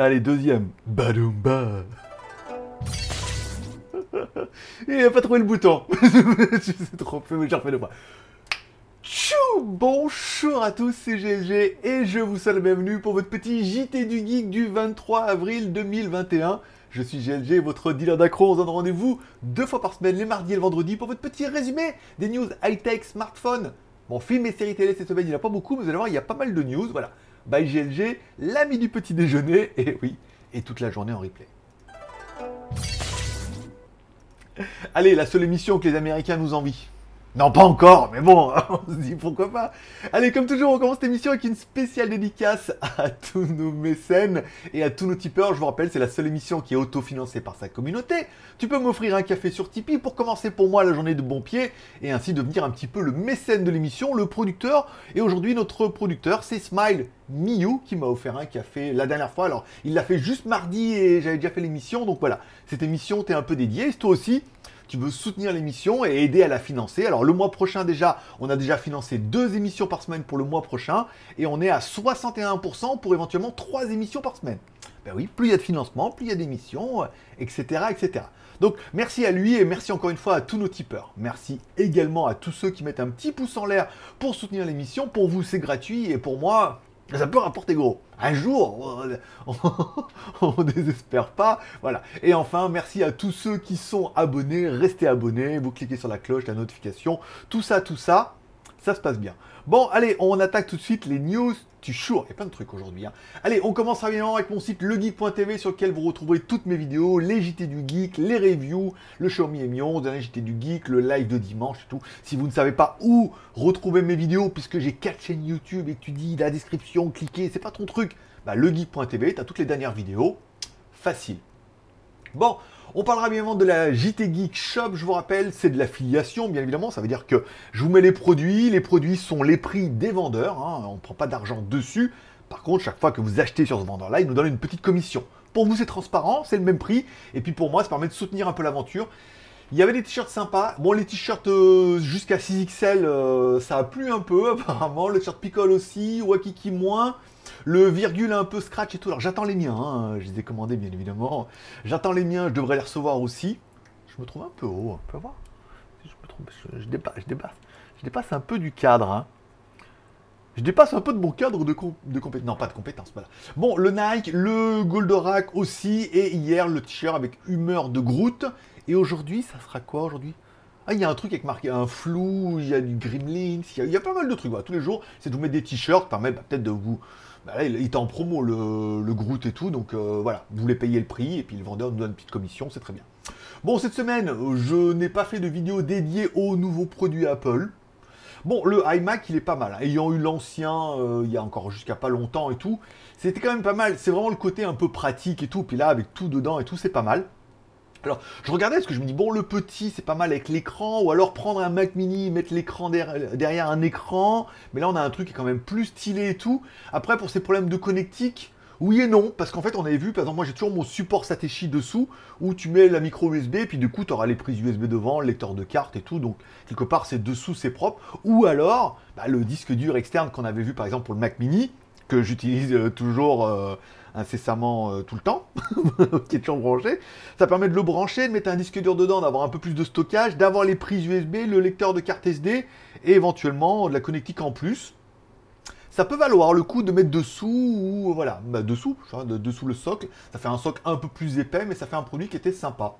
Allez, deuxième. Badoumba. Il a pas trouvé le bouton. Sais trop mais j'en refais deux fois. Tchou Bonjour à tous, c'est GLG et je vous souhaite la bienvenue pour votre petit JT du Geek du 23 avril 2021. Je suis GLG, votre dealer d'accro. On se donne rendez-vous deux fois par semaine, les mardis et le vendredi, pour votre petit résumé des news high-tech, smartphone. Bon, film et séries télé cette semaine, il n'y en a pas beaucoup, mais vous allez voir, il y a pas mal de news. Voilà. Bye GLG, l'ami du petit déjeuner, et oui, et toute la journée en replay. Allez, la seule émission que les Américains nous envient. Non, pas encore, mais bon, on se dit pourquoi pas. Allez, comme toujours, on commence cette émission avec une spéciale dédicace à tous nos mécènes et à tous nos tipeurs. Je vous rappelle, c'est la seule émission qui est autofinancée par sa communauté. Tu peux m'offrir un café sur Tipeee pour commencer pour moi la journée de bon pied et ainsi devenir un petit peu le mécène de l'émission, le producteur. Et aujourd'hui, notre producteur, c'est Smile Miyu qui m'a offert un café la dernière fois. Alors, il l'a fait juste mardi et j'avais déjà fait l'émission. Donc voilà, cette émission t'est un peu dédiée. Toi aussi tu veux soutenir l'émission et aider à la financer. Alors le mois prochain déjà, on a déjà financé deux émissions par semaine pour le mois prochain et on est à 61% pour éventuellement trois émissions par semaine. Ben oui, plus il y a de financement, plus il y a d'émissions, etc., etc. Donc merci à lui et merci encore une fois à tous nos tipeurs. Merci également à tous ceux qui mettent un petit pouce en l'air pour soutenir l'émission. Pour vous, c'est gratuit et pour moi, ça peut rapporter gros. Un jour, on ne désespère pas. Voilà. Et enfin, merci à tous ceux qui sont abonnés. Restez abonnés. Vous cliquez sur la cloche, la notification. Tout ça, tout ça, ça se passe bien. Bon, allez, on attaque tout de suite les news tu chours. Il y a plein de trucs aujourd'hui. Hein. Allez, on commence rapidement avec mon site legeek.tv sur lequel vous retrouverez toutes mes vidéos, les JT du Geek, les reviews, le Xiaomi Mi 11, le JT du Geek, le live de dimanche et tout. Si vous ne savez pas où retrouver mes vidéos, puisque j'ai 4 chaînes YouTube et tu dis la description, cliquez, c'est pas ton truc, bah legeek.tv, tu as toutes les dernières vidéos. Facile. Bon, on parlera bien évidemment de la JT Geek Shop, je vous rappelle, c'est de l'affiliation, bien évidemment. Ça veut dire que je vous mets les produits, les produits sont les prix des vendeurs, hein. on ne prend pas d'argent dessus. Par contre, chaque fois que vous achetez sur ce vendeur-là, il nous donne une petite commission. Pour vous, c'est transparent, c'est le même prix. Et puis pour moi, ça permet de soutenir un peu l'aventure. Il y avait des t-shirts sympas. Bon, les t-shirts euh, jusqu'à 6XL, euh, ça a plu un peu apparemment. Le t-shirt Picole aussi, Wakiki moins. Le virgule un peu scratch et tout. Alors j'attends les miens, hein. je les ai commandés bien évidemment. J'attends les miens, je devrais les recevoir aussi. Je me trouve un peu haut, on peut voir. Je dépasse, un peu du cadre. Hein. Je dépasse un peu de mon cadre de, de compétences. Non, pas de compétences, voilà. Bon, le Nike, le Goldorak aussi, et hier le t-shirt avec humeur de Groot. Et aujourd'hui, ça sera quoi aujourd'hui? Ah, il y a un truc avec marqué un flou, il y a du Gremlins, il y, a, pas mal de trucs. Tous les jours, c'est de vous mettre des t-shirts, permet bah, peut-être de vous bah là, il est en promo le, le Groot et tout, donc euh, voilà, vous voulez payer le prix et puis le vendeur nous donne une petite commission, c'est très bien. Bon, cette semaine, je n'ai pas fait de vidéo dédiée aux nouveaux produits Apple. Bon, le iMac, il est pas mal. Hein. Ayant eu l'ancien, euh, il y a encore jusqu'à pas longtemps et tout, c'était quand même pas mal. C'est vraiment le côté un peu pratique et tout. Puis là, avec tout dedans et tout, c'est pas mal. Alors, je regardais parce que je me dis, bon, le petit, c'est pas mal avec l'écran, ou alors prendre un Mac mini, mettre l'écran derrière un écran, mais là, on a un truc qui est quand même plus stylé et tout. Après, pour ces problèmes de connectique, oui et non, parce qu'en fait, on avait vu, par exemple, moi j'ai toujours mon support Satechi dessous, où tu mets la micro USB, et puis du coup, tu auras les prises USB devant, le lecteur de carte et tout, donc quelque part, c'est dessous, c'est propre. Ou alors, bah, le disque dur externe qu'on avait vu, par exemple, pour le Mac mini, que j'utilise euh, toujours euh, incessamment euh, tout le temps, qui est toujours branché. Ça permet de le brancher, de mettre un disque dur dedans, d'avoir un peu plus de stockage, d'avoir les prises USB, le lecteur de carte SD et éventuellement de la connectique en plus. Ça peut valoir le coup de mettre dessous ou voilà, bah, dessous, dessous le socle. Ça fait un socle un peu plus épais, mais ça fait un produit qui était sympa.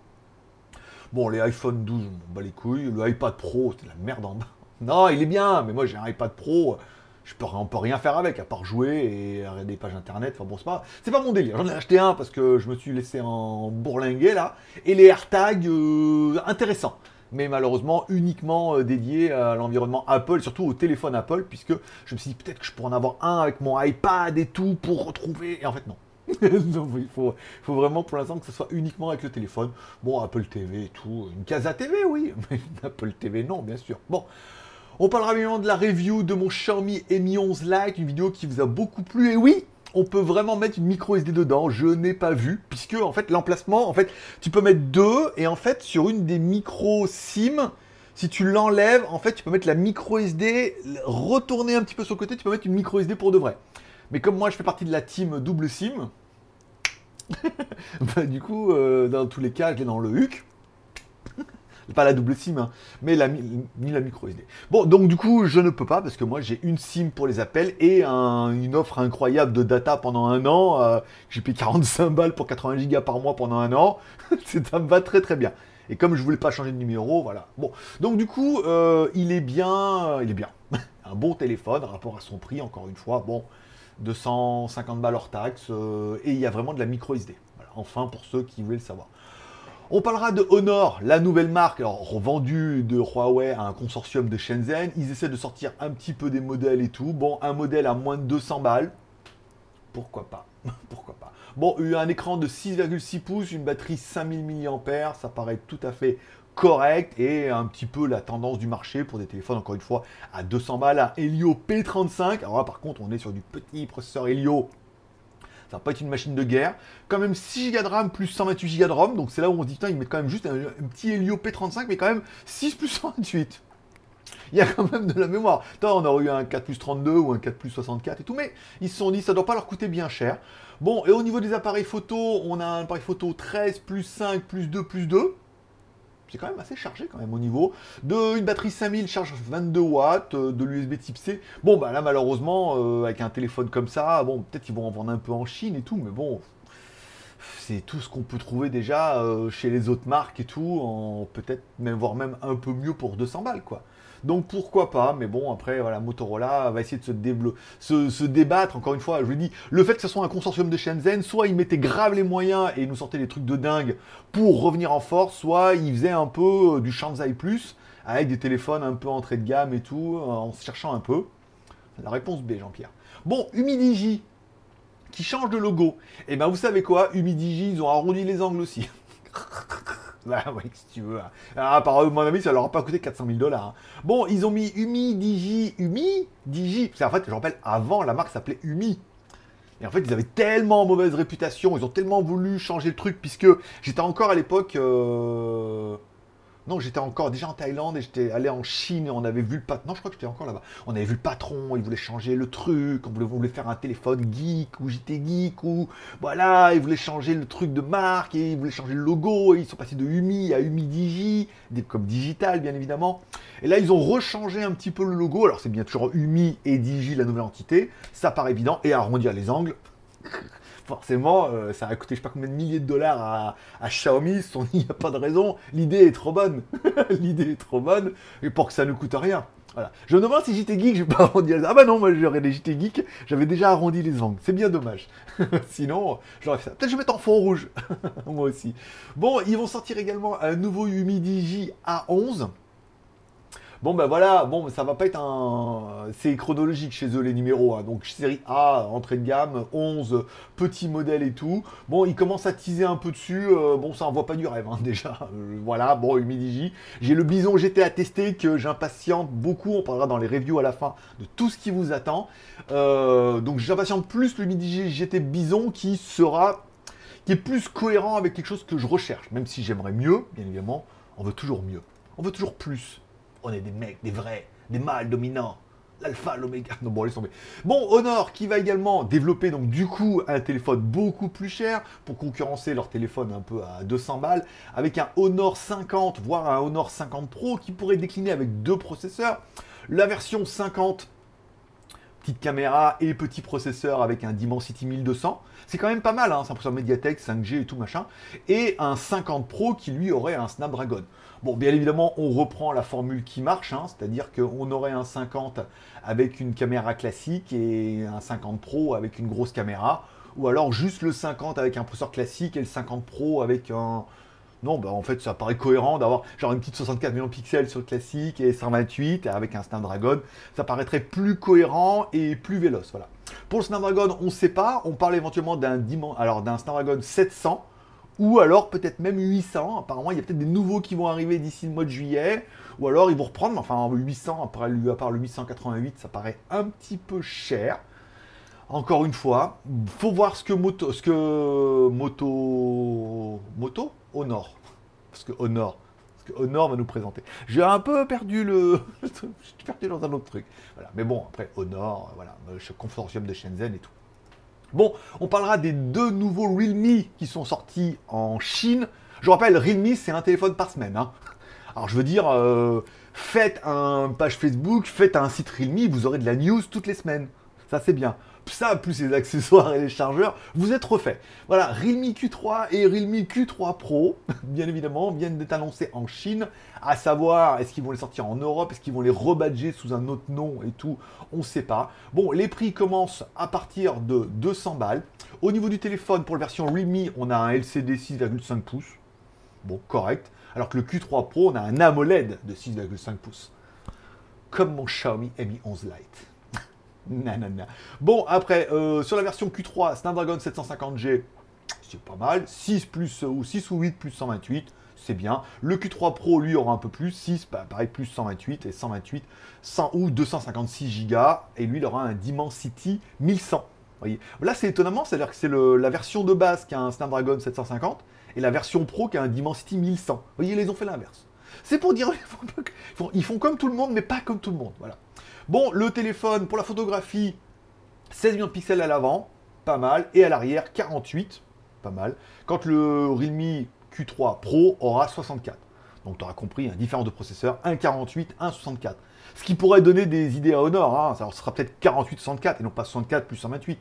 Bon, les iPhone 12, on bat les couilles. Le iPad Pro, c'est de la merde en bas. Non, il est bien, mais moi j'ai un iPad Pro je peux, on peut rien faire avec, à part jouer et des pages internet. Enfin bon, c'est pas, c'est pas mon délire. J'en ai acheté un parce que je me suis laissé en bourlinguer là. Et les AirTags, euh, intéressants. Mais malheureusement uniquement euh, dédiés à l'environnement Apple, surtout au téléphone Apple, puisque je me suis dit peut-être que je pourrais en avoir un avec mon iPad et tout pour retrouver. Et en fait, non. il faut, faut, vraiment pour l'instant que ce soit uniquement avec le téléphone. Bon, Apple TV et tout. Une Casa TV, oui. Mais Apple TV, non, bien sûr. Bon. On parlera bien de la review de mon Xiaomi Mi 11 Lite, une vidéo qui vous a beaucoup plu. Et oui, on peut vraiment mettre une micro SD dedans. Je n'ai pas vu, puisque en fait l'emplacement, en fait, tu peux mettre deux, et en fait sur une des micro SIM, si tu l'enlèves, en fait, tu peux mettre la micro SD, retourner un petit peu sur le côté, tu peux mettre une micro SD pour de vrai. Mais comme moi, je fais partie de la team double SIM, bah, du coup, euh, dans tous les cas, je l'ai dans le HUC. Pas la double SIM, hein, mais la, ni la micro SD. Bon, donc du coup, je ne peux pas parce que moi j'ai une SIM pour les appels et une offre incroyable de data pendant un an. Euh, j'ai payé 45 balles pour 80 gigas par mois pendant un an. ça me va très très bien. Et comme je voulais pas changer de numéro, voilà. Bon, donc du coup, euh, il est bien, il est bien. un bon téléphone, rapport à son prix, encore une fois. Bon, 250 balles hors taxe euh, et il y a vraiment de la micro SD. Voilà, enfin pour ceux qui voulaient le savoir. On parlera de Honor, la nouvelle marque, revendue de Huawei à un consortium de Shenzhen. Ils essaient de sortir un petit peu des modèles et tout. Bon, un modèle à moins de 200 balles. Pourquoi pas? Pourquoi pas? Bon, un écran de 6,6 pouces, une batterie 5000 mAh, ça paraît tout à fait correct et un petit peu la tendance du marché pour des téléphones, encore une fois, à 200 balles, un Helio P35. Alors là, par contre, on est sur du petit processeur Helio ça va pas être une machine de guerre. Quand même 6 Go de RAM plus 128 Go de ROM. Donc c'est là où on se dit, putain, ils mettent quand même juste un, petit Helio P35, mais quand même 6 plus 128. Il y a quand même de la mémoire. On aurait eu un 4 plus 32 ou un 4 plus 64 et tout, mais ils se sont dit, ça doit pas leur coûter bien cher. Bon, et au niveau des appareils photo, on a un appareil photo 13 plus 5 plus 2 plus 2 c'est quand même assez chargé quand même au niveau de une batterie 5000 charge 22 watts euh, de l'USB type C. Bon bah là malheureusement euh, avec un téléphone comme ça, bon peut-être qu'ils vont en vendre un peu en Chine et tout, mais bon c'est tout ce qu'on peut trouver déjà euh, chez les autres marques et tout, en peut-être même voire même un peu mieux pour 200 balles quoi. Donc pourquoi pas, mais bon, après, voilà, Motorola va essayer de se, se, débattre, encore une fois, je vous dis, le fait que ce soit un consortium de Shenzhen, soit ils mettaient grave les moyens et nous sortaient des trucs de dingue pour revenir en force, soit ils faisaient un peu euh, du Shanzai Plus, avec des téléphones un peu entrée de gamme et tout, euh, en se cherchant un peu. La réponse B, Jean-Pierre. Bon, Humidigi, qui change de logo. Et eh ben vous savez quoi, Humidigi, ils ont arrondi les angles aussi. Bah oui, si tu veux. Hein. Ah, par mon avis, ça leur a pas coûté 400 000 dollars. Hein. Bon, ils ont mis Umi, Digi, Umi, Digi. C'est en fait, je rappelle, avant, la marque s'appelait Umi. Et en fait, ils avaient tellement mauvaise réputation, ils ont tellement voulu changer le truc, puisque j'étais encore à l'époque. Euh, non, j'étais encore déjà en Thaïlande et j'étais allé en Chine et on avait vu le patron. Non, je crois que j'étais encore là-bas. On avait vu le patron, il voulait changer le truc, on voulait, faire un téléphone geek ou j'étais geek ou voilà, il voulait changer le truc de marque et il voulait changer le logo. Et ils sont passés de Umi à Umi comme digital bien évidemment. Et là, ils ont rechangé un petit peu le logo. Alors, c'est bien toujours Umi et Digi, la nouvelle entité. Ça paraît évident. Et arrondir les angles forcément, euh, ça a coûté je sais pas combien de milliers de dollars à, Xiaomi. il n'y a pas de raison. L'idée est trop bonne. L'idée est trop bonne. Et pour que ça ne coûte rien. Voilà. Je me demande si j'étais geek, je vais pas arrondir les Ah bah non, moi j'aurais des j'étais geek, j'avais déjà arrondi les angles. C'est bien dommage. Sinon, j'aurais fait ça. Peut-être je vais mettre en fond rouge. moi aussi. Bon, ils vont sortir également un nouveau Humidigi A11. Bon ben voilà, bon ça va pas être un... C'est chronologique chez eux les numéros, hein. donc série A, entrée de gamme, 11, petits modèles et tout. Bon, ils commencent à teaser un peu dessus, euh, bon ça envoie pas du rêve hein, déjà. Euh, voilà, bon, Humidigi. J'ai le bison GT à tester que j'impatiente beaucoup, on parlera dans les reviews à la fin de tout ce qui vous attend. Euh, donc j'impatiente plus le Humidigi GT bison qui sera... qui est plus cohérent avec quelque chose que je recherche, même si j'aimerais mieux, bien évidemment, on veut toujours mieux. On veut toujours plus on est des mecs, des vrais, des mâles dominants. L'alpha, l'oméga. Non, bon, laisse tomber. Bon, Honor qui va également développer donc du coup un téléphone beaucoup plus cher pour concurrencer leur téléphone un peu à 200 balles avec un Honor 50 voire un Honor 50 Pro qui pourrait décliner avec deux processeurs. La version 50 petite caméra et petit processeur avec un Dimensity 1200. C'est quand même pas mal, hein, un processeur Mediatek, 5G et tout machin. Et un 50 Pro qui lui aurait un Snapdragon. Bon, bien évidemment, on reprend la formule qui marche, hein, c'est-à-dire qu'on aurait un 50 avec une caméra classique et un 50 Pro avec une grosse caméra, ou alors juste le 50 avec un processeur classique et le 50 Pro avec un... Non, bah en fait, ça paraît cohérent d'avoir genre une petite 64 millions de pixels sur le classique et 128 avec un Snapdragon. Ça paraîtrait plus cohérent et plus véloce, voilà. Pour le Snapdragon, on ne sait pas. On parle éventuellement d'un d'un Snapdragon 700 ou alors peut-être même 800. Apparemment, il y a peut-être des nouveaux qui vont arriver d'ici le mois de juillet, ou alors ils vont reprendre, enfin 800, après, à part le 888, ça paraît un petit peu cher. Encore une fois, faut voir ce que Moto, ce que Moto, Moto, Honor, parce que Honor, parce que Honor va nous présenter. J'ai un peu perdu le, suis perdu dans un autre truc. Voilà, mais bon après Honor, voilà, consortium de Shenzhen et tout. Bon, on parlera des deux nouveaux Realme qui sont sortis en Chine. Je rappelle, Realme, c'est un téléphone par semaine. Hein. Alors je veux dire, euh, faites un page Facebook, faites un site Realme, vous aurez de la news toutes les semaines. Ça c'est bien ça, plus les accessoires et les chargeurs, vous êtes refait. Voilà, Realme Q3 et Realme Q3 Pro, bien évidemment, viennent d'être annoncés en Chine. À savoir, est-ce qu'ils vont les sortir en Europe, est-ce qu'ils vont les rebadger sous un autre nom et tout, on ne sait pas. Bon, les prix commencent à partir de 200 balles. Au niveau du téléphone, pour la version Realme, on a un LCD 6,5 pouces. Bon, correct. Alors que le Q3 Pro, on a un AMOLED de 6,5 pouces. Comme mon Xiaomi Mi 11 Lite. Bon, après, euh, sur la version Q3, Snapdragon 750G, c'est pas mal. 6 plus, ou 6 ou 8 plus 128, c'est bien. Le Q3 Pro, lui, aura un peu plus. 6, bah, pareil, plus 128 et 128, 100 ou 256 Go. Et lui, il aura un Dimensity 1100. Voyez. Là, c'est étonnamment, c'est-à-dire que c'est la version de base qui a un Snapdragon 750 et la version Pro qui a un Dimensity 1100. Vous voyez, ils ont fait l'inverse. C'est pour dire, ils font, comme tout le monde, mais pas comme tout le monde. Voilà. Bon, le téléphone pour la photographie, 16 millions de pixels à l'avant, pas mal, et à l'arrière, 48, pas mal. Quand le Realme Q3 Pro aura 64. Donc tu auras compris, un différence de processeur, 1,48, 1,64. Ce qui pourrait donner des idées à Honor, hein. ça sera peut-être 48-64 et non pas 64 plus 128.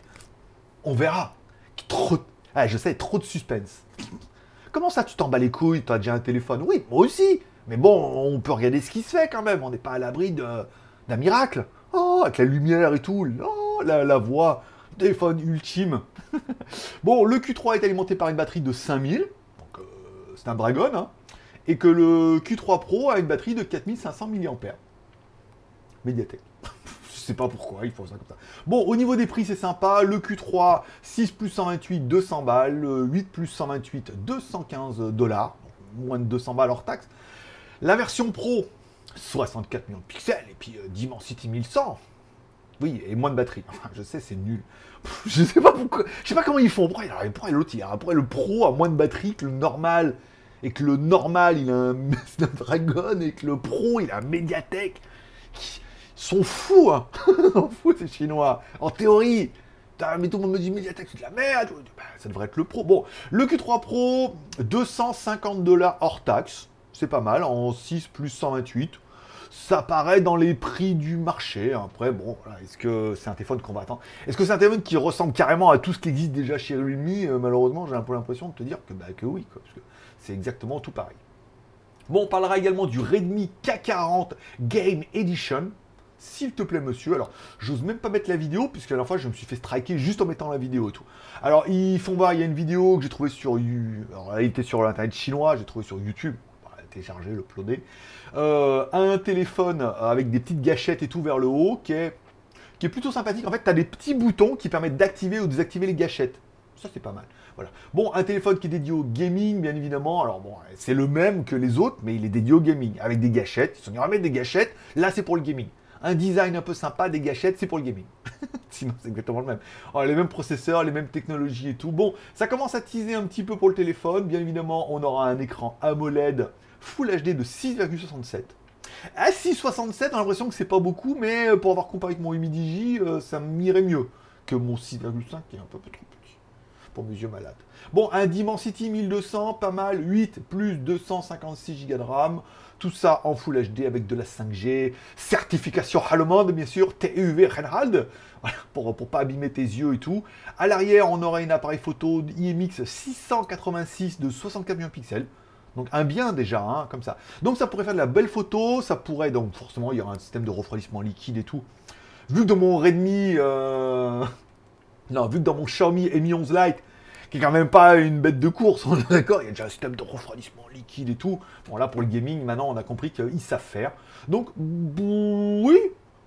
On verra. Trop... Ah, je sais, trop de suspense. Comment ça, tu t'en bats les couilles? Tu as déjà un téléphone? Oui, moi aussi. Mais bon, on peut regarder ce qui se fait quand même. On n'est pas à l'abri d'un miracle. Oh, avec la lumière et tout. Oh, la, voix. Téléphone ultime. bon, le Q3 est alimenté par une batterie de 5000. Donc, euh, c'est un Dragon. Hein, et que le Q3 Pro a une batterie de 4500 mAh. Médiathèque. Je sais pas pourquoi, il faut ça comme ça. Bon, au niveau des prix, c'est sympa. Le Q3, 6 plus 128, 200 balles. Le 8 plus 128, 215 dollars. Moins de 200 balles hors taxe. La version Pro, 64 millions de pixels, et puis euh, Dimensity 1100. Oui, et moins de batterie. Enfin, je sais, c'est nul. je sais pas pourquoi. Je sais pas comment ils font. Pourquoi, l'autre, il pourquoi le Pro a moins de batterie que le normal Et que le normal, il a un Snapdragon, et que le Pro, il a un Mediatek. Ils sont fous, hein sont fous, ces Chinois. En théorie, mais tout le monde me dit Mediatek c'est de la merde. Bah, ça devrait être le Pro. Bon, le Q3 Pro, 250 dollars hors taxe c'est pas mal, en 6 plus 128. Ça paraît dans les prix du marché. Après, bon, est-ce que c'est un téléphone qu'on va attendre? Est-ce que c'est un téléphone qui ressemble carrément à tout ce qui existe déjà chez Realme? Euh, Malheureusement, j'ai un peu l'impression de te dire que, bah, que oui, parce que c'est exactement tout pareil. Bon, on parlera également du Redmi K40 Game Edition. S'il te plaît, monsieur. Alors, j'ose même pas mettre la vidéo, puisque la fois, je me suis fait striker juste en mettant la vidéo et tout. Alors, ils font voir, il y a une vidéo que j'ai trouvée sur. Alors, elle était sur l'internet chinois, j'ai trouvé sur YouTube télécharger, le. Euh, un téléphone avec des petites gâchettes et tout vers le haut qui est, plutôt sympathique. En fait, tu as des petits boutons qui permettent d'activer ou désactiver les gâchettes. Ça, c'est pas mal. Voilà. Bon, un téléphone qui est dédié au gaming, bien évidemment. Alors, bon, c'est le même que les autres, mais il est dédié au gaming. Avec des gâchettes. Ils sont venus des gâchettes. Là, c'est pour le gaming. Un design un peu sympa, des gâchettes, c'est pour le gaming. Sinon, c'est exactement le même. Oh, les mêmes processeurs, les mêmes technologies et tout. Bon, ça commence à teaser un petit peu pour le téléphone. Bien évidemment, on aura un écran AMOLED Full HD de 6,67. À 6,67, on a l'impression que c'est pas beaucoup, mais pour avoir comparé avec mon Humidigi, euh, ça m'irait mieux que mon 6,5 qui est un peu trop petit pour mes yeux malades. Bon, un Dimensity 1200, pas mal, 8 plus 256 Go de RAM, tout ça en Full HD avec de la 5G, certification Hallemand bien sûr, TUV Reinhard, pour, pour pas abîmer tes yeux et tout. À l'arrière, on aura un appareil photo IMX 686 de 64 millions de pixels. Donc un bien déjà, hein, comme ça. Donc ça pourrait faire de la belle photo, ça pourrait, donc forcément il y aura un système de refroidissement liquide et tout. Vu que dans mon Redmi, euh, non, vu que dans mon Xiaomi Mi 11 Lite, qui est quand même pas une bête de course, on est d'accord, il y a déjà un système de refroidissement liquide et tout. Bon là pour le gaming, maintenant on a compris qu'ils savent faire. Donc oui,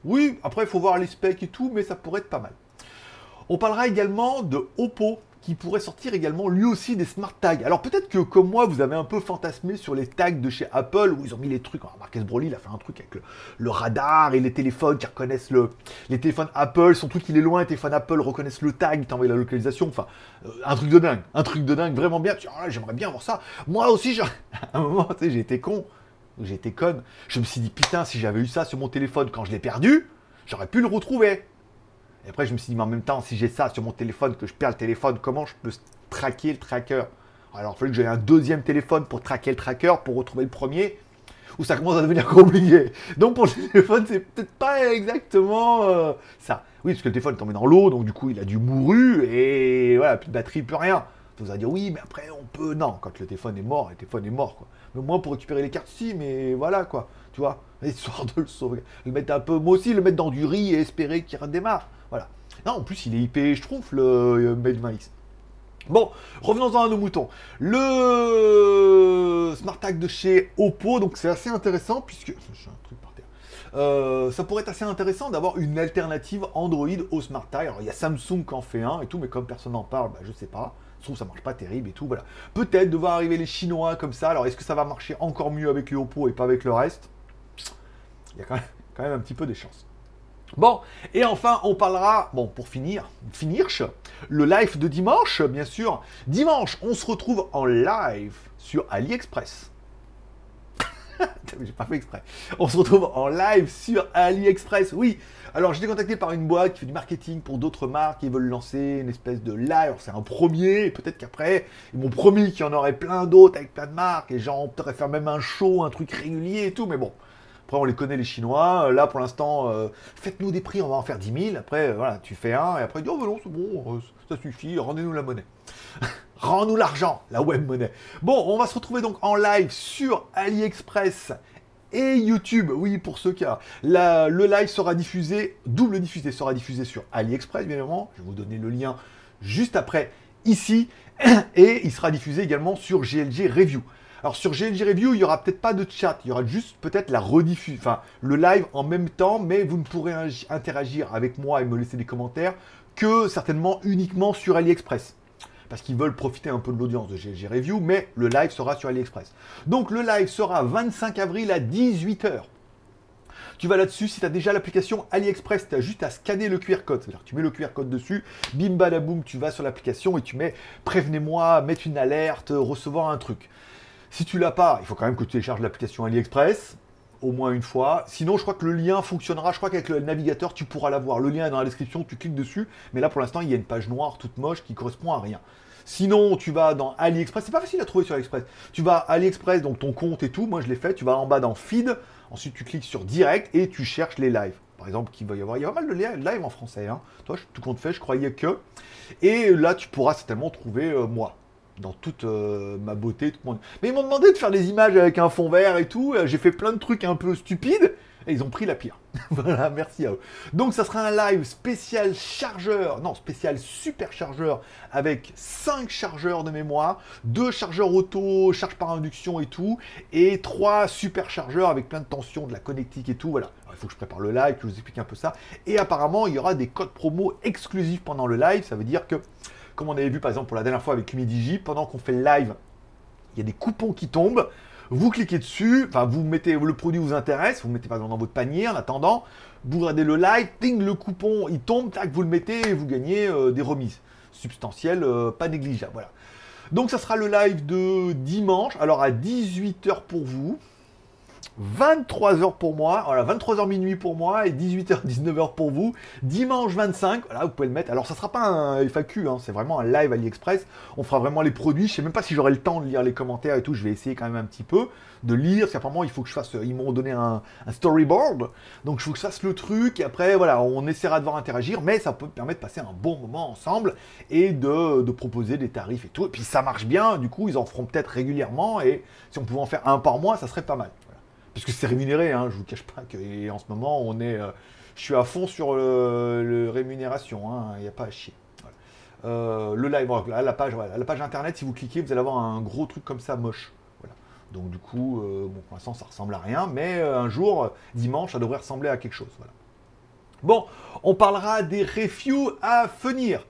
oui, après il faut voir les specs et tout, mais ça pourrait être pas mal. On parlera également de Oppo qui pourrait sortir également lui aussi des smart tags. Alors peut-être que comme moi, vous avez un peu fantasmé sur les tags de chez Apple où ils ont mis les trucs. Alors Marcus Broly, il a fait un truc avec le, radar et les téléphones qui reconnaissent le, les téléphones Apple. Son truc, il est loin, les téléphones Apple reconnaissent le tag, t'envoies la localisation. Enfin, euh, un truc de dingue, un truc de dingue, vraiment bien. Ah, j'aimerais bien voir ça. Moi aussi, à un moment, tu sais, j'ai été con, j'ai été conne. Je me suis dit putain, si j'avais eu ça sur mon téléphone quand je l'ai perdu, j'aurais pu le retrouver. Et après, je me suis dit, mais en même temps, si j'ai ça sur mon téléphone, que je perds le téléphone, comment je peux traquer le tracker? Alors, il fallait que j'aie un deuxième téléphone pour traquer le tracker, pour retrouver le premier, où ça commence à devenir compliqué. Donc, pour le téléphone, c'est peut-être pas exactement euh, ça. Oui, parce que le téléphone est tombé dans l'eau, donc du coup, il a du mouru, et voilà, plus de batterie, plus rien. Vous allez dire, oui, mais après, on peut. Non, quand le téléphone est mort, le téléphone est mort, quoi. Mais moi, pour récupérer les cartes, si, mais voilà, quoi. Tu vois, histoire de le sauver. Le mettre un peu, moi aussi, le mettre dans du riz et espérer qu'il redémarre. Voilà. Non, en plus, il est IP, je trouve, le euh, Made Max. Bon, revenons-en à nos moutons. Le Smart Tag de chez Oppo, donc c'est assez intéressant puisque. Un truc par terre. Euh, ça pourrait être assez intéressant d'avoir une alternative Android au Smart Tag. Alors il y a Samsung qui en fait un et tout, mais comme personne n'en parle, bah, je sais pas. Je trouve ça marche pas terrible et tout, voilà. Peut-être de voir arriver les Chinois comme ça. Alors est-ce que ça va marcher encore mieux avec les Oppo et pas avec le reste? Il y a quand même, quand même un petit peu des chances. Bon, et enfin, on parlera, bon, pour finir, finir, le live de dimanche, bien sûr. Dimanche, on se retrouve en live sur AliExpress. J'ai pas fait exprès. On se retrouve en live sur AliExpress, oui. Alors, j'ai été contacté par une boîte qui fait du marketing pour d'autres marques. Ils veulent lancer une espèce de live. C'est un premier, peut-être qu'après, ils m'ont promis qu'il y en aurait plein d'autres avec plein de marques. Et genre, on pourrait faire même un show, un truc régulier et tout. Mais bon, après, on les connaît, les Chinois. Là, pour l'instant, euh, faites-nous des prix, on va en faire 10 000. Après, euh, voilà, tu fais un, et après, tu dis, oh, non, c'est bon, euh, ça suffit, rendez-nous la monnaie. Rends-nous l'argent, la web monnaie. Bon, on va se retrouver donc en live sur AliExpress et YouTube. Oui, pour qui a. le live sera diffusé, double diffusé, sera diffusé sur AliExpress, bien évidemment. Je vais vous donner le lien juste après ici. Et il sera diffusé également sur GLG Review. Alors sur GLG Review, il n'y aura peut-être pas de chat, il y aura juste peut-être la rediffusion, enfin le live en même temps, mais vous ne pourrez interagir avec moi et me laisser des commentaires que certainement uniquement sur AliExpress. Parce qu'ils veulent profiter un peu de l'audience de GLG Review, mais le live sera sur AliExpress. Donc le live sera 25 avril à 18h. Tu vas là-dessus, si tu as déjà l'application AliExpress, tu as juste à scanner le QR code. C'est-à-dire tu mets le QR code dessus, bim badaboum, tu vas sur l'application et tu mets prévenez-moi, mettre une alerte, recevoir un truc. Si tu l'as pas, il faut quand même que tu télécharges l'application AliExpress au moins une fois. Sinon, je crois que le lien fonctionnera. Je crois qu'avec le navigateur, tu pourras l'avoir. Le lien est dans la description, tu cliques dessus. Mais là, pour l'instant, il y a une page noire toute moche qui correspond à rien. Sinon, tu vas dans AliExpress. C'est pas facile à trouver sur AliExpress. Tu vas AliExpress, donc ton compte et tout. Moi, je l'ai fait. Tu vas en bas dans Feed. Ensuite, tu cliques sur Direct et tu cherches les lives. Par exemple, qu'il va y avoir. Il y a pas mal de lives en français. Hein. Toi, tout compte fait, je croyais que. Et là, tu pourras certainement trouver euh, moi dans toute euh, ma beauté. Tout Mais ils m'ont demandé de faire des images avec un fond vert et tout. J'ai fait plein de trucs un peu stupides. Et ils ont pris la pire. voilà, merci à eux. Donc ça sera un live spécial chargeur, non, spécial super chargeur avec 5 chargeurs de mémoire, 2 chargeurs auto, charge par induction et tout, et 3 super chargeurs avec plein de tensions, de la connectique et tout. Voilà. il faut que je prépare le live, que je vous explique un peu ça. Et apparemment, il y aura des codes promo exclusifs pendant le live. Ça veut dire que comme on avait vu par exemple pour la dernière fois avec Humidigi, pendant qu'on fait le live, il y a des coupons qui tombent. Vous cliquez dessus, enfin vous mettez le produit vous intéresse, vous mettez par exemple dans votre panier en attendant, vous regardez le live, ting le coupon il tombe, tac vous le mettez et vous gagnez euh, des remises substantielles, euh, pas négligeables. Voilà. Donc ça sera le live de dimanche, alors à 18h pour vous. 23h pour moi, voilà, 23h minuit pour moi et 18h, 19h pour vous. Dimanche 25, voilà, vous pouvez le mettre. Alors, ça sera pas un FAQ, hein, c'est vraiment un live AliExpress. On fera vraiment les produits. Je sais même pas si j'aurai le temps de lire les commentaires et tout. Je vais essayer quand même un petit peu de lire. C'est apparemment, il faut que je fasse. Ils m'ont donné un, storyboard, donc il faut que je fasse le truc. Et après, voilà, on essaiera de voir interagir, mais ça peut permettre de passer un bon moment ensemble et de, de proposer des tarifs et tout. Et puis, ça marche bien. Du coup, ils en feront peut-être régulièrement. Et si on pouvait en faire un par mois, ça serait pas mal puisque c'est rémunéré, hein, je vous cache pas qu'en ce moment, on est, euh, je suis à fond sur le, rémunération, hein, il n'y a pas à chier. Euh, le live, la page, la page internet, si vous cliquez, vous allez avoir un gros truc comme ça moche. Donc du coup, euh, bon, pour l'instant, ça ressemble à rien, mais un jour, dimanche, ça devrait ressembler à quelque chose. Bon, on parlera des reviews à venir.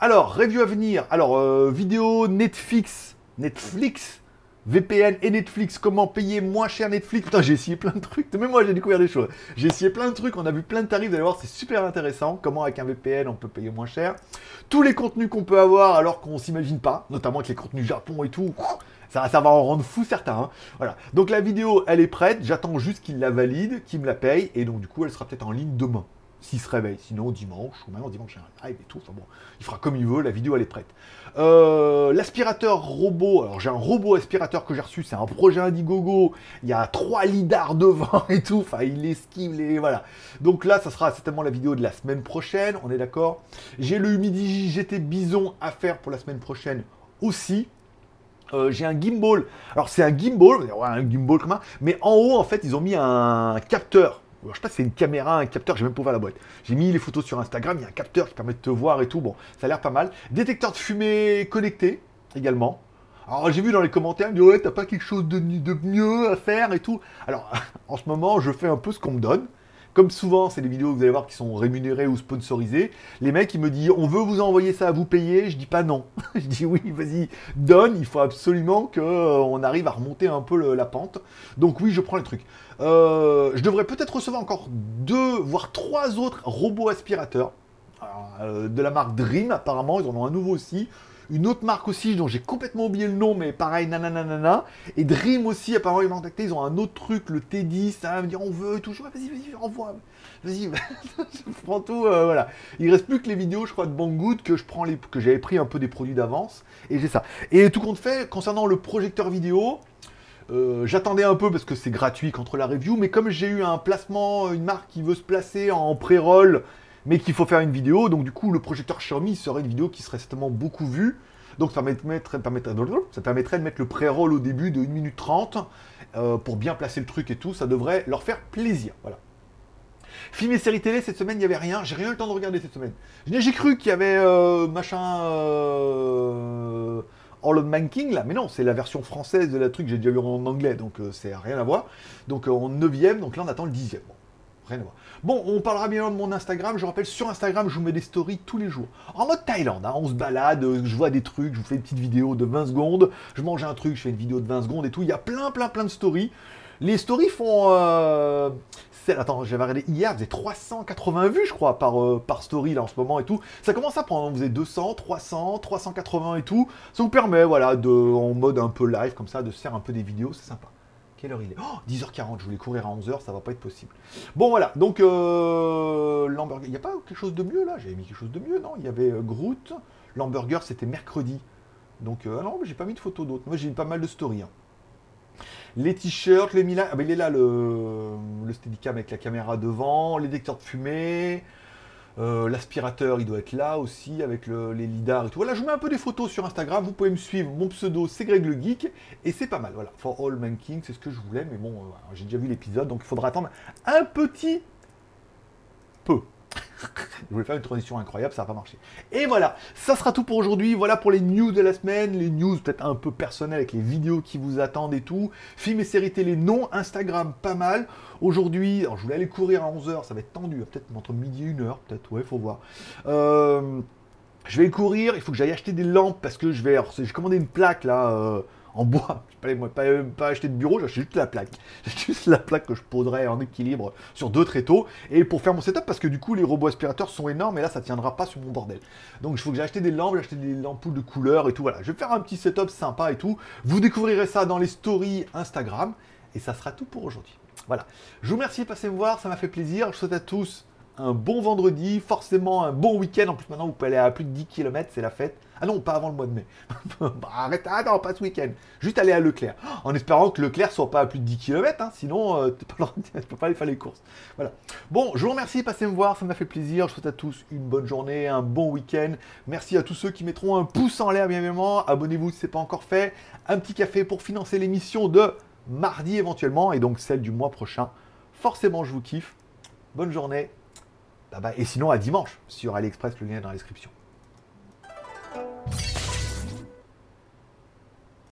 Alors, review à venir. Alors, vidéo Netflix, Netflix VPN et Netflix, comment payer moins cher Netflix? Putain, j'ai essayé plein de trucs. Même moi, j'ai découvert des choses. J'ai essayé plein de trucs. On a vu plein de tarifs. Vous allez voir, c'est super intéressant. Comment, avec un VPN, on peut payer moins cher? Tous les contenus qu'on peut avoir alors qu'on s'imagine pas, notamment avec les contenus Japon et tout. Ça, va en rendre fou certains. Hein. Voilà. Donc la vidéo, elle est prête. J'attends juste qu'il la valide, qu'il me la paye. Et donc, du coup, elle sera peut-être en ligne demain. S'il se réveille. Sinon, dimanche, ou maintenant dimanche, live et tout. Enfin bon, il fera comme il veut, la vidéo elle est prête. Euh, l'aspirateur robot, alors j'ai un robot aspirateur que j'ai reçu, c'est un projet Indiegogo. Il y a trois lidars devant et tout. Enfin, il esquive les. Voilà. Donc là, ça sera certainement la vidéo de la semaine prochaine, on est d'accord. J'ai le Humidigi GT Bison à faire pour la semaine prochaine aussi. Euh, j'ai un gimbal. Alors c'est un gimbal, un gimbal comme un, mais en haut en fait ils ont mis un capteur je sais pas si c'est une caméra, un capteur, j'ai même pas ouvert la boîte. J'ai mis les photos sur Instagram, il y a un capteur qui permet de te voir et tout. Bon, ça a l'air pas mal. Détecteur de fumée connecté également. Alors j'ai vu dans les commentaires, ils me disent ouais, t'as pas quelque chose de mieux à faire et tout. Alors en ce moment, je fais un peu ce qu'on me donne. Comme souvent, c'est des vidéos que vous allez voir qui sont rémunérées ou sponsorisées. Les mecs, ils me disent on veut vous envoyer ça à vous payer. Je dis pas non. je dis oui, vas-y, donne. Il faut absolument qu'on euh, arrive à remonter un peu la pente. Donc oui, je prends les trucs. Euh, je devrais peut-être recevoir encore deux, voire trois autres robots aspirateurs. Euh, de la marque Dream, apparemment, ils en ont un nouveau aussi. Une autre marque aussi, dont j'ai complètement oublié le nom, mais pareil, nanana. Et Dream aussi, apparemment, ils m'ont contacté, ils ont un autre truc, le T10, ça me dire on veut. Je vas-y, vas-y, envoie. Vas-y, je prends tout, euh, voilà. Il reste plus que les vidéos, je crois, de Banggood que je prends les, que j'avais pris un peu des produits d'avance. Et j'ai ça. Et tout compte fait, concernant le projecteur vidéo, euh, j'attendais un peu parce que c'est gratuit contre la review, mais comme j'ai eu un placement, une marque qui veut se placer en pré-roll, mais qu'il faut faire une vidéo, donc du coup le projecteur Xiaomi serait une vidéo qui serait certainement beaucoup vue. Donc ça permettrait, de mettre le pré-roll au début de 1 minute 30 euh, pour bien placer le truc et tout, ça devrait leur faire plaisir. Voilà. Film et séries télé, cette semaine, il n'y avait rien. J'ai rien eu le temps de regarder cette semaine. J'ai cru qu'il y avait euh, machin. All of Man King, là, mais non, c'est la version française de la truc, j'ai déjà vu en anglais, donc euh, c'est rien à voir. Donc euh, en 9 donc là on attend le 10 Bon, Bon, on parlera bien de mon Instagram. Je rappelle, sur Instagram, je vous mets des stories tous les jours. En mode Thaïlande, hein, on se balade, je vois des trucs, je vous fais une petite vidéo de 20 secondes. Je mange un truc, je fais une vidéo de 20 secondes et tout. Il y a plein, plein, plein de stories. Les stories font. Euh, attends, j'avais regardé hier, faisait 380 vues, je crois, par, euh, par story là en ce moment et tout. Ça commence à prendre, on faisait 200, 300, 380 et tout. Ça vous permet, voilà, de, en mode un peu live comme ça, de se faire un peu des vidéos, c'est sympa. Quelle heure il est? Oh, 10h40, je voulais courir à 11h, ça va pas être possible. Bon, voilà, donc euh, l'hamburger, il n'y a pas quelque chose de mieux là? J'avais mis quelque chose de mieux, non? Il y avait euh, Groot, l'hamburger c'était mercredi. Donc, euh, non, j'ai pas mis de photos d'autres. Moi j'ai mis pas mal de stories. Hein. Les t-shirts, les Milan. Ah, ben il est là le, le Steadicam avec la caméra devant, les détecteurs de fumée. Euh, l'aspirateur, il doit être là aussi avec les lidars et tout. Voilà, je mets un peu des photos sur Instagram. Vous pouvez me suivre. Mon pseudo, c'est Greg le Geek. Et c'est pas mal. Voilà, For All Man King, c'est ce que je voulais. Mais bon, euh, j'ai déjà vu l'épisode, donc il faudra attendre un petit peu. Je voulais faire une transition incroyable, ça n'a pas marché. Et voilà, ça sera tout pour aujourd'hui. Voilà pour les news de la semaine, les news peut-être un peu personnelles avec les vidéos qui vous attendent et tout. Films et séries télé, non. Instagram, pas mal. Aujourd'hui, je voulais aller courir à 11h, ça va être tendu, peut-être entre midi et 1h, peut-être, ouais, faut voir. Euh, je vais courir, il faut que j'aille acheter des lampes parce que je vais. J'ai commandé une plaque là. Euh, en bois. Je pas, pas, pas acheter de bureau, j'ai juste la plaque. J'ai juste la plaque que je poserai en équilibre sur deux tréteaux. Et pour faire mon setup, parce que du coup, les robots aspirateurs sont énormes et là, ça tiendra pas sur mon bordel. Donc, il faut que j'ai acheté des lampes, j'ai acheté des lampes de couleur et tout. Voilà, je vais faire un petit setup sympa et tout. Vous découvrirez ça dans les stories Instagram. Et ça sera tout pour aujourd'hui. Voilà. Je vous remercie de passer me voir, ça m'a fait plaisir. Je souhaite à tous un bon vendredi, forcément un bon week-end. En plus, maintenant, vous pouvez aller à plus de 10 km, c'est la fête. Ah non, pas avant le mois de mai. bah, arrête, ah non, pas ce week-end. Juste aller à Leclerc. En espérant que Leclerc soit pas à plus de 10 km, hein, sinon tu ne peux pas aller faire les courses. Voilà. Bon, je vous remercie, passez me voir, ça m'a fait plaisir. Je souhaite à tous une bonne journée, un bon week-end. Merci à tous ceux qui mettront un pouce en l'air, bien évidemment. Abonnez-vous si ce n'est pas encore fait. Un petit café pour financer l'émission de mardi éventuellement, et donc celle du mois prochain. Forcément, je vous kiffe. Bonne journée. Bye bye. Et sinon, à dimanche sur AliExpress, le lien est dans la description.